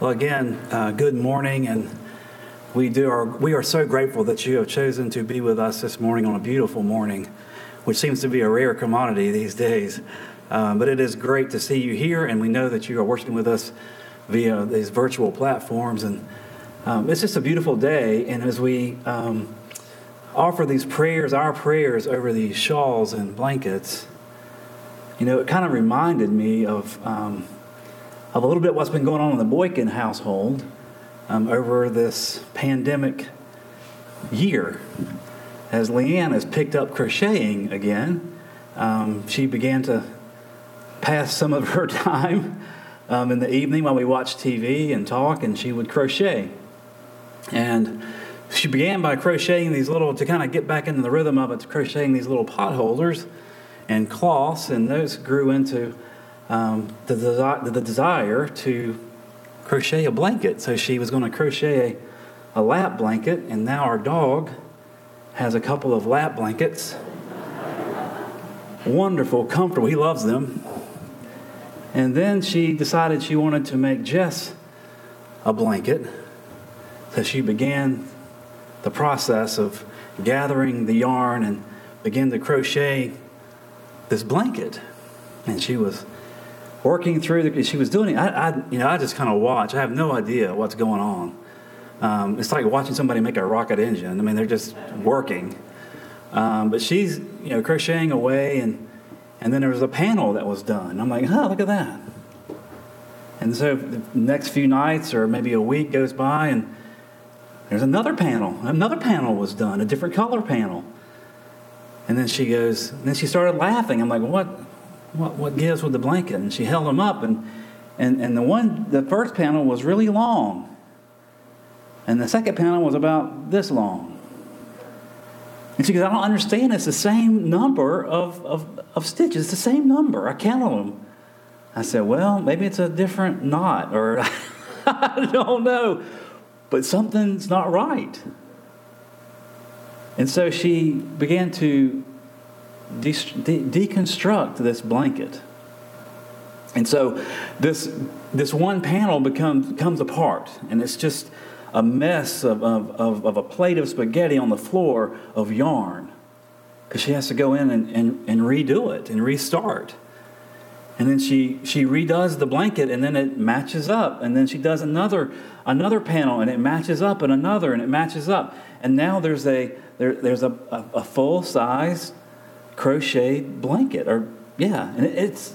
Well, again, uh, good morning, and we do our, we are so grateful that you have chosen to be with us this morning on a beautiful morning, which seems to be a rare commodity these days. Um, but it is great to see you here, and we know that you are worshiping with us via these virtual platforms, and um, it's just a beautiful day. And as we um, offer these prayers, our prayers over these shawls and blankets, you know, it kind of reminded me of um, of a little bit what's been going on in the Boykin household um, over this pandemic year. As Leanne has picked up crocheting again, um, she began to pass some of her time um, in the evening while we watched TV and talk, and she would crochet. And she began by crocheting these little, to kind of get back into the rhythm of it, crocheting these little potholders and cloths, and those grew into um, the, desi- the desire to crochet a blanket. So she was going to crochet a, a lap blanket, and now our dog has a couple of lap blankets. Wonderful, comfortable. He loves them. And then she decided she wanted to make Jess a blanket. So she began the process of gathering the yarn and began to crochet this blanket. And she was working through the, she was doing it. I, I you know, I just kind of watch. I have no idea what's going on. Um, it's like watching somebody make a rocket engine. I mean, they're just working. Um, but she's, you know, crocheting away, and and then there was a panel that was done. I'm like, huh, look at that. And so the next few nights, or maybe a week goes by, and there's another panel. Another panel was done, a different color panel. And then she goes, then she started laughing. I'm like, what? What, what gives with the blanket? And she held them up, and, and, and the one, the first panel was really long, and the second panel was about this long. And she goes, I don't understand. It's the same number of, of, of stitches, it's the same number. I counted them. I said, Well, maybe it's a different knot, or I don't know, but something's not right. And so she began to de- de- deconstruct this blanket. And so this, this one panel becomes, comes apart, and it's just a mess of, of, of, a plate of spaghetti on the floor of yarn. Because she has to go in and, and, and redo it and restart. And then she, she redoes the blanket and then it matches up. And then she does another, another panel and it matches up and another and it matches up. And now there's a, there, there's a, a, a full size crocheted blanket, or yeah, and it's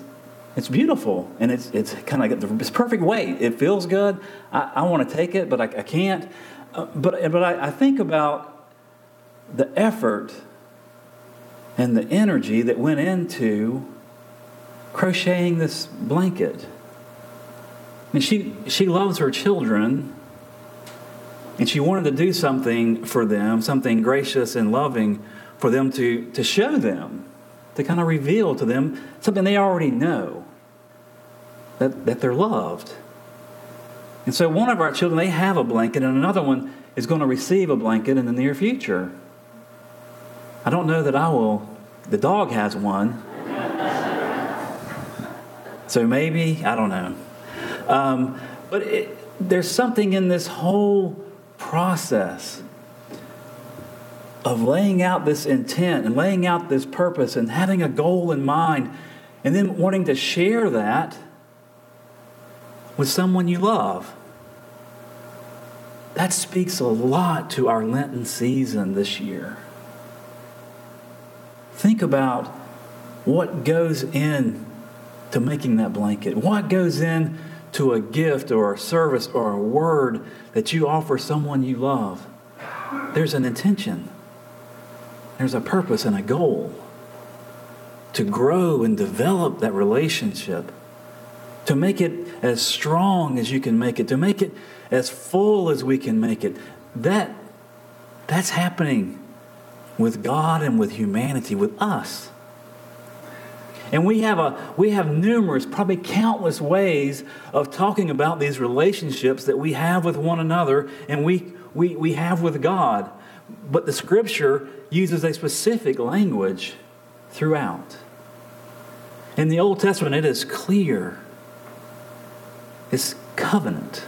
it's beautiful and it's it's kind of like it's perfect weight. It feels good. I, I want to take it, but I, I can't. Uh, but but I, I think about the effort and the energy that went into crocheting this blanket. And she she loves her children. And she wanted to do something for them, something gracious and loving for them to, to show them, to kind of reveal to them something they already know that, that they're loved. And so one of our children, they have a blanket, and another one is going to receive a blanket in the near future. I don't know that I will. The dog has one. so maybe, I don't know. Um, but it, there's something in this whole process of laying out this intent and laying out this purpose and having a goal in mind and then wanting to share that with someone you love. That speaks a lot to our Lenten season this year. Think about what goes in to making that blanket. What goes in to a gift or a service or a word that you offer someone you love? There's an intention. There's a purpose and a goal to grow and develop that relationship, to make it as strong as you can make it, to make it as full as we can make it. That, that's happening with God and with humanity, with us. And we have, a, we have numerous, probably countless ways of talking about these relationships that we have with one another and we, we, we have with God. But the scripture uses a specific language throughout. In the Old Testament, it is clear it's covenant.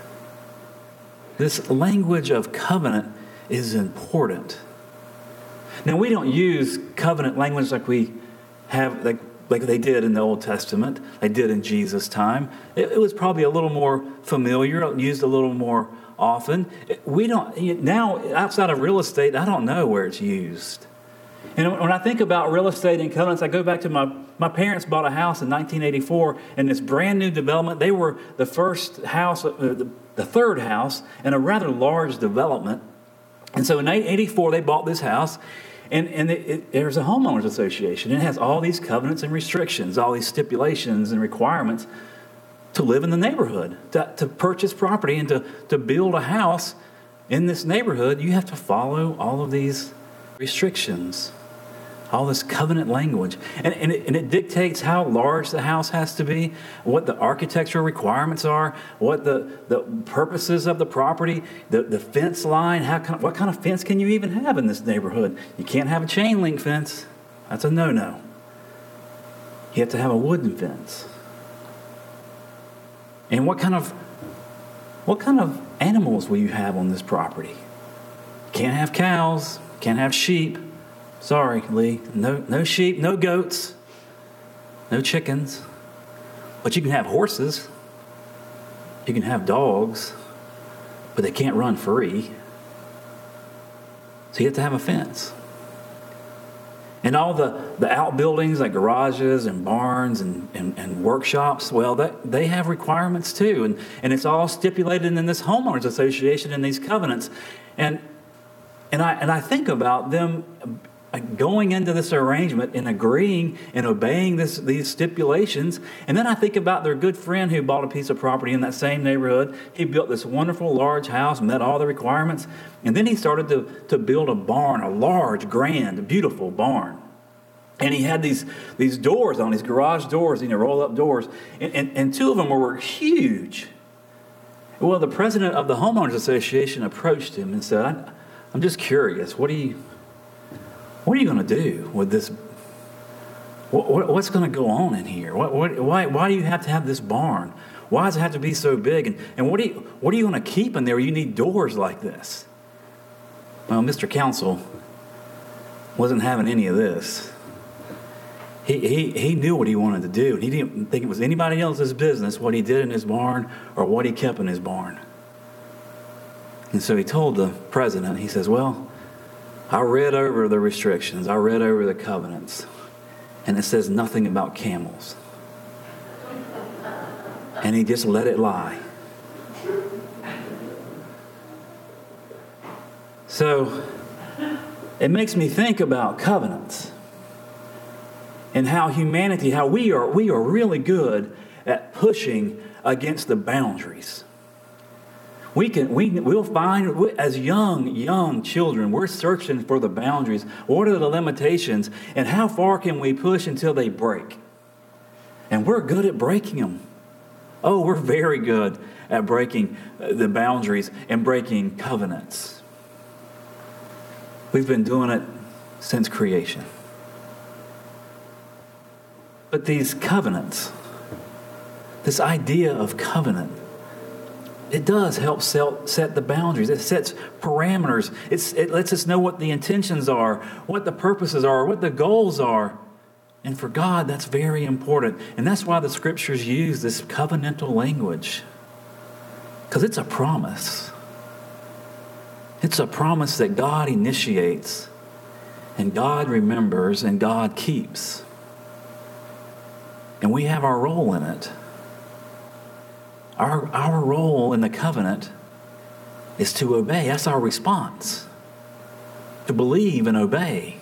This language of covenant is important. Now, we don't use covenant language like we have, like, like they did in the Old Testament, they did in Jesus' time. It, it was probably a little more familiar, used a little more often. We don't, now, outside of real estate, I don't know where it's used. And when I think about real estate and covenants, I go back to my, my parents bought a house in 1984 in this brand new development. They were the first house, uh, the, the third house in a rather large development. And so in 1984, they bought this house. And, and it, it, there's a homeowners association. It has all these covenants and restrictions, all these stipulations and requirements to live in the neighborhood, to, to purchase property, and to, to build a house in this neighborhood. You have to follow all of these restrictions all this covenant language. And, and, it, and it dictates how large the house has to be, what the architectural requirements are, what the, the purposes of the property, the, the fence line, how kind of, what kind of fence can you even have in this neighborhood? You can't have a chain link fence. That's a no no. You have to have a wooden fence. And what kind of what kind of animals will you have on this property? Can't have cows, can't have sheep, Sorry, Lee. No, no sheep, no goats, no chickens. But you can have horses. You can have dogs, but they can't run free. So you have to have a fence. And all the, the outbuildings like garages and barns and, and, and workshops, well, that, they have requirements too. And, and it's all stipulated in this homeowners association and these covenants. And, and, I, and I think about them going into this arrangement and agreeing and obeying this, these stipulations. And then I think about their good friend who bought a piece of property in that same neighborhood. He built this wonderful large house, met all the requirements, and then he started to, to build a barn, a large, grand, beautiful barn. And he had these, these doors on, these garage doors, you know, roll up doors, and, and, and two of them were huge. Well, the president of the Homeowners Association approached him and said, I'm just curious, what do you what are you going to do with this? What, what, what's going to go on in here? What, why, why do you have to have this barn? Why does it have to be so big? And, and what, are you, what are you going to keep in there? You need doors like this. Well, Mr. Council wasn't having any of this. He, he, he knew what he wanted to do, he didn't think it was anybody else's business what he did in his barn or what he kept in his barn. And so he told the president, he says, Well, I read over the restrictions, I read over the covenants, and it says nothing about camels. And he just let it lie. So it makes me think about covenants and how humanity, how we are, we are really good at pushing against the boundaries we can we, we'll find as young young children we're searching for the boundaries. What are the limitations? And how far can we push until they break? And we're good at breaking them oh we're very good at breaking uh, the boundaries and breaking covenants. We've been doing it since creation. But these covenants this idea of covenant it does help set the boundaries. It sets parameters. It's, it lets us know what the intentions are, what the purposes are, what the goals are. And for God, that's very important. And that's why the scriptures use this covenantal language, because it's a promise. It's a promise that God initiates, and God remembers, and God keeps. And we have our role in it. Our, our role in the covenant is to obey. That's our response. To believe and obey.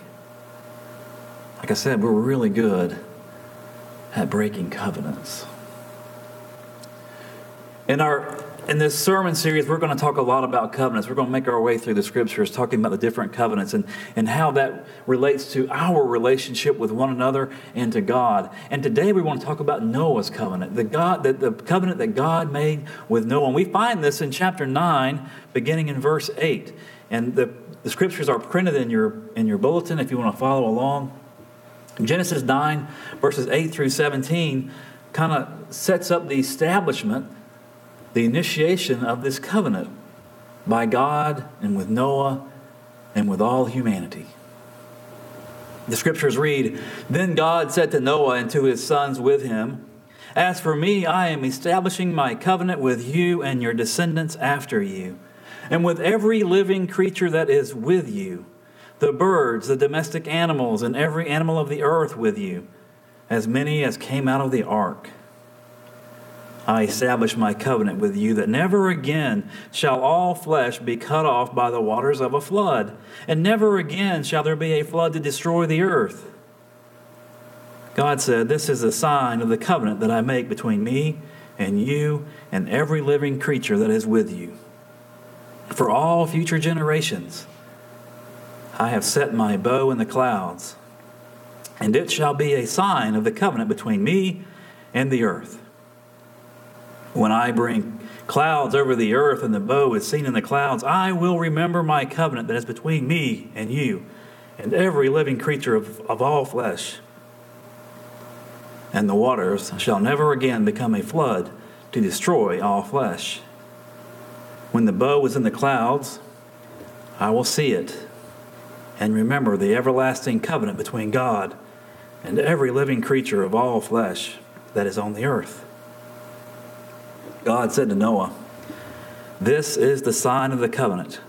Like I said, we're really good at breaking covenants. In our in this sermon series, we're going to talk a lot about covenants. We're going to make our way through the scriptures, talking about the different covenants and, and how that relates to our relationship with one another and to God. And today we want to talk about Noah's covenant, the, God, the, the covenant that God made with Noah. And we find this in chapter 9, beginning in verse 8. And the, the scriptures are printed in your, in your bulletin if you want to follow along. Genesis 9, verses 8 through 17, kind of sets up the establishment the initiation of this covenant by God and with Noah and with all humanity. The scriptures read Then God said to Noah and to his sons with him, As for me, I am establishing my covenant with you and your descendants after you, and with every living creature that is with you, the birds, the domestic animals, and every animal of the earth with you, as many as came out of the ark. I establish my covenant with you that never again shall all flesh be cut off by the waters of a flood, and never again shall there be a flood to destroy the earth. God said, This is a sign of the covenant that I make between me and you and every living creature that is with you. For all future generations, I have set my bow in the clouds, and it shall be a sign of the covenant between me and the earth. When I bring clouds over the earth and the bow is seen in the clouds, I will remember my covenant that is between me and you and every living creature of, of all flesh. And the waters shall never again become a flood to destroy all flesh. When the bow is in the clouds, I will see it and remember the everlasting covenant between God and every living creature of all flesh that is on the earth. God said to Noah, This is the sign of the covenant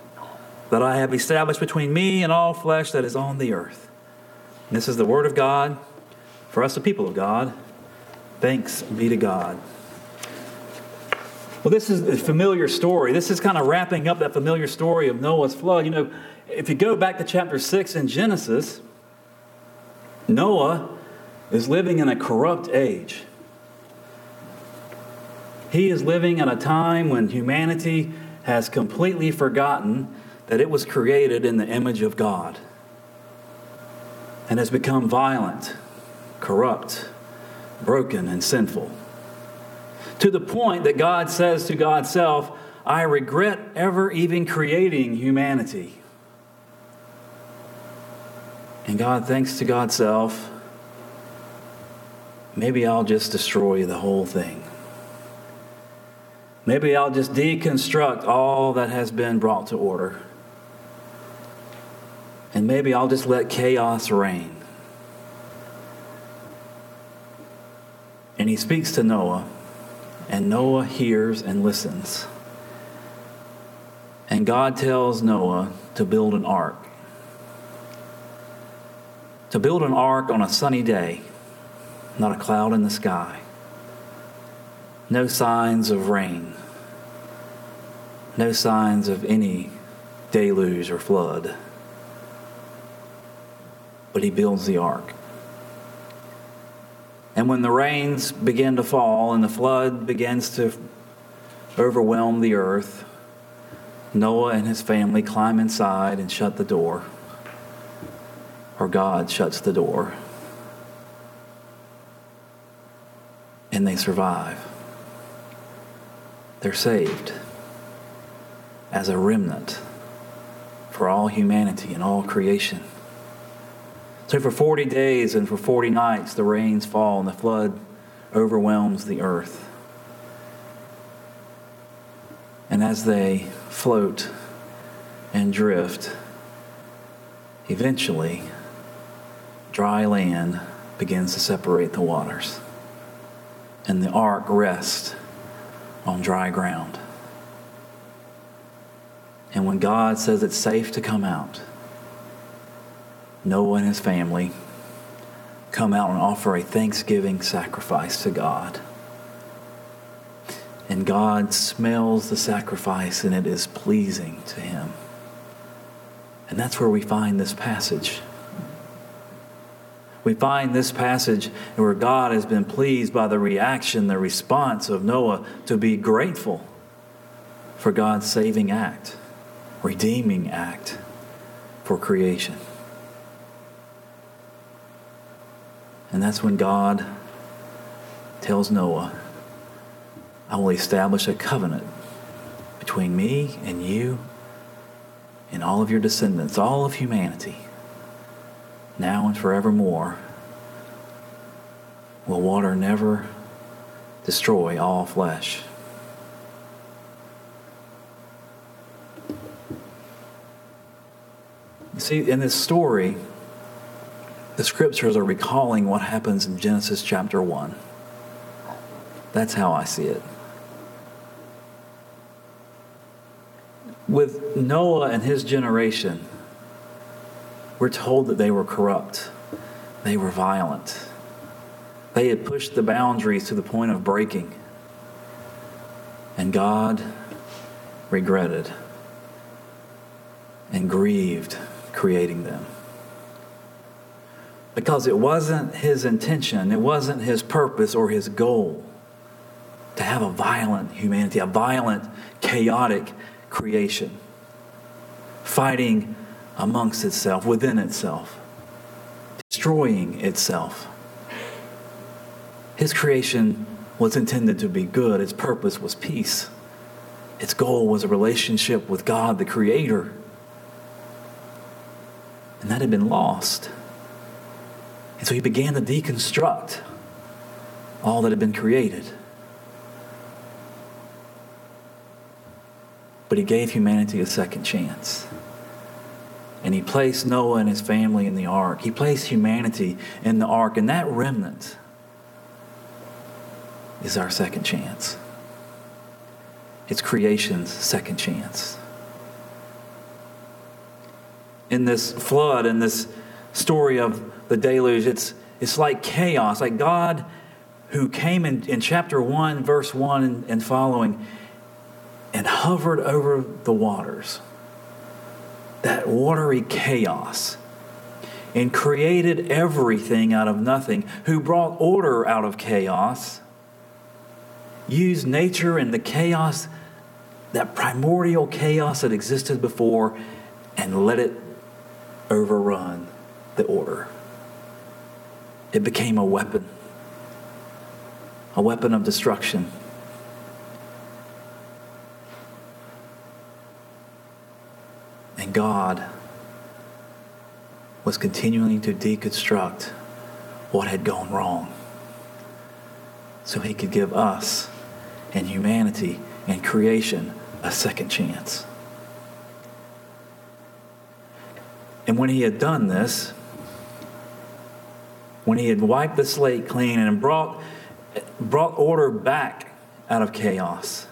that I have established between me and all flesh that is on the earth. And this is the word of God for us, the people of God. Thanks be to God. Well, this is a familiar story. This is kind of wrapping up that familiar story of Noah's flood. You know, if you go back to chapter 6 in Genesis, Noah is living in a corrupt age. He is living at a time when humanity has completely forgotten that it was created in the image of God and has become violent, corrupt, broken, and sinful. To the point that God says to God's self, I regret ever even creating humanity. And God thinks to God's self, maybe I'll just destroy the whole thing. Maybe I'll just deconstruct all that has been brought to order. And maybe I'll just let chaos reign. And he speaks to Noah, and Noah hears and listens. And God tells Noah to build an ark. To build an ark on a sunny day, not a cloud in the sky. No signs of rain. No signs of any deluge or flood. But he builds the ark. And when the rains begin to fall and the flood begins to overwhelm the earth, Noah and his family climb inside and shut the door. Or God shuts the door. And they survive. They're saved as a remnant for all humanity and all creation. So, for 40 days and for 40 nights, the rains fall and the flood overwhelms the earth. And as they float and drift, eventually, dry land begins to separate the waters, and the ark rests on dry ground. And when God says it's safe to come out, Noah and his family come out and offer a thanksgiving sacrifice to God. And God smells the sacrifice and it is pleasing to him. And that's where we find this passage. We find this passage where God has been pleased by the reaction, the response of Noah to be grateful for God's saving act redeeming act for creation. And that's when God tells Noah, I will establish a covenant between me and you and all of your descendants, all of humanity, now and forevermore. Will water never destroy all flesh? You see, in this story, the scriptures are recalling what happens in Genesis chapter 1. That's how I see it. With Noah and his generation, we're told that they were corrupt, they were violent, they had pushed the boundaries to the point of breaking. And God regretted and grieved creating them. Because it wasn't his intention, it wasn't his purpose or his goal to have a violent humanity, a violent, chaotic creation, fighting amongst itself, within itself, destroying itself. His creation was intended to be good, its purpose was peace. Its goal was a relationship with God, the Creator. And that had been lost. And so he began to deconstruct all that had been created. But he gave humanity a second chance. And he placed Noah and his family in the ark. He placed humanity in the ark. And that remnant is our second chance. It's creation's second chance. In this flood, in this story of the deluge, it's, it's like chaos, like God who came in, in chapter 1, verse 1 and, and following, and hovered over the waters. That watery chaos. And created everything out of nothing, who brought order out of chaos, used nature and the chaos, that primordial chaos that existed before, and let it overrun the order. It became a weapon, a weapon of destruction. God was continuing to deconstruct what had gone wrong so he could give us and humanity and creation a second chance. And when he had done this, when he had wiped the slate clean and brought, brought order back out of chaos,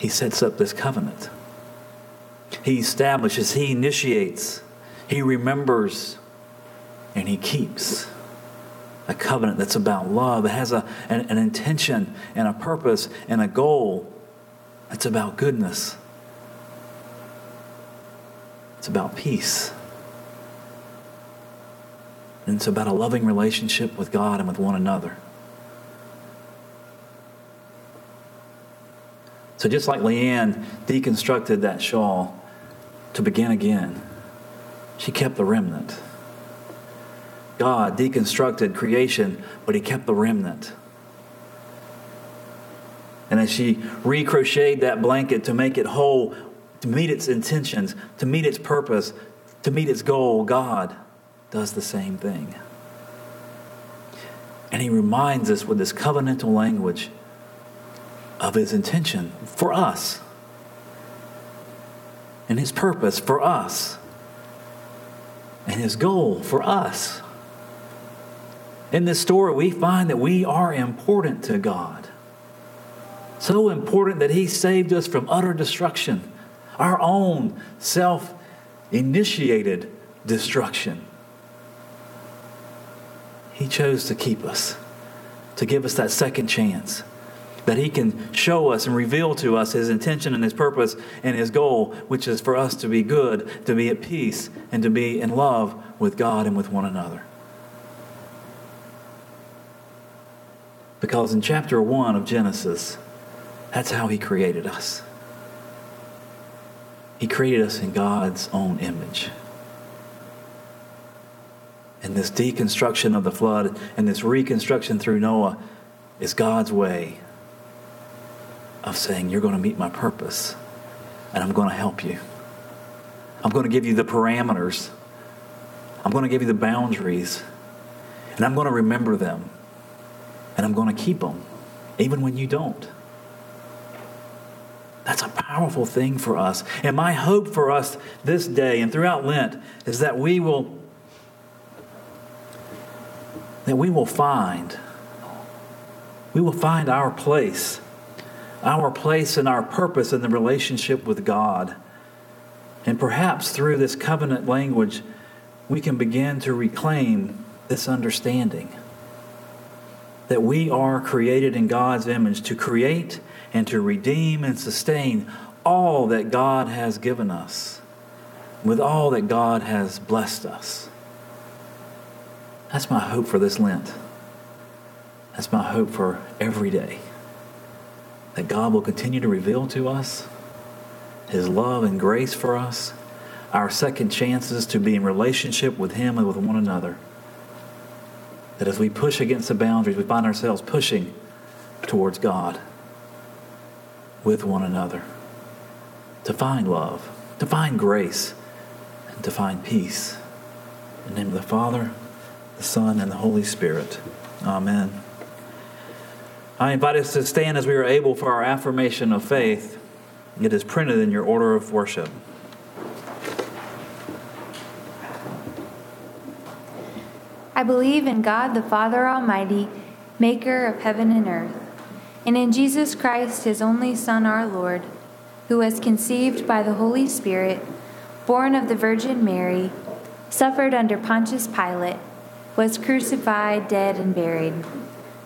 he sets up this covenant. He establishes, he initiates, he remembers, and he keeps a covenant that's about love. It has a, an, an intention and a purpose and a goal. It's about goodness. It's about peace. And it's about a loving relationship with God and with one another. So, just like Leanne deconstructed that shawl to begin again, she kept the remnant. God deconstructed creation, but he kept the remnant. And as she recrocheted that blanket to make it whole, to meet its intentions, to meet its purpose, to meet its goal, God does the same thing. And he reminds us with this covenantal language of his intention for us and his purpose for us and his goal for us. In this story, we find that we are important to God. So important that He saved us from utter destruction, our own self initiated destruction. He chose to keep us, to give us that second chance, that He can show us and reveal to us His intention and His purpose and His goal, which is for us to be good, to be at peace, and to be in love with God and with one another. Because in chapter 1 of Genesis, that's how He created us. He created us in God's own image. And this deconstruction of the flood and this reconstruction through Noah is God's way of saying, You're going to meet my purpose, and I'm going to help you. I'm going to give you the parameters, I'm going to give you the boundaries, and I'm going to remember them and I'm going to keep them, even when you don't. That's a powerful thing for us. And my hope for us this day and throughout Lent is that we will that we will find we will find our place our place and our purpose in the relationship with God. And perhaps through this covenant language, we can begin to reclaim this understanding that we are created in God's image to create and to redeem and sustain all that God has given us with all that God has blessed us. That's my hope for this Lent. That's my hope for every day that God will continue to reveal to us His love and grace for us, our second chances to be in relationship with Him and with one another. That as we push against the boundaries, we find ourselves pushing towards God with one another to find love, to find grace, and to find peace. In the name of the Father, the Son, and the Holy Spirit. Amen. I invite us to stand as we are able for our affirmation of faith. It is printed in your order of worship. I believe in God the Father Almighty, maker of heaven and earth, and in Jesus Christ, his only Son, our Lord, who was conceived by the Holy Spirit, born of the Virgin Mary, suffered under Pontius Pilate, was crucified, dead, and buried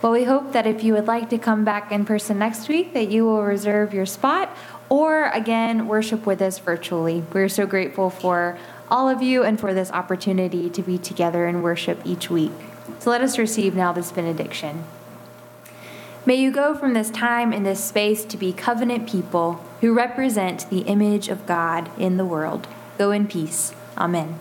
Well, we hope that if you would like to come back in person next week, that you will reserve your spot or again worship with us virtually. We're so grateful for all of you and for this opportunity to be together and worship each week. So let us receive now this benediction. May you go from this time and this space to be covenant people who represent the image of God in the world. Go in peace. Amen.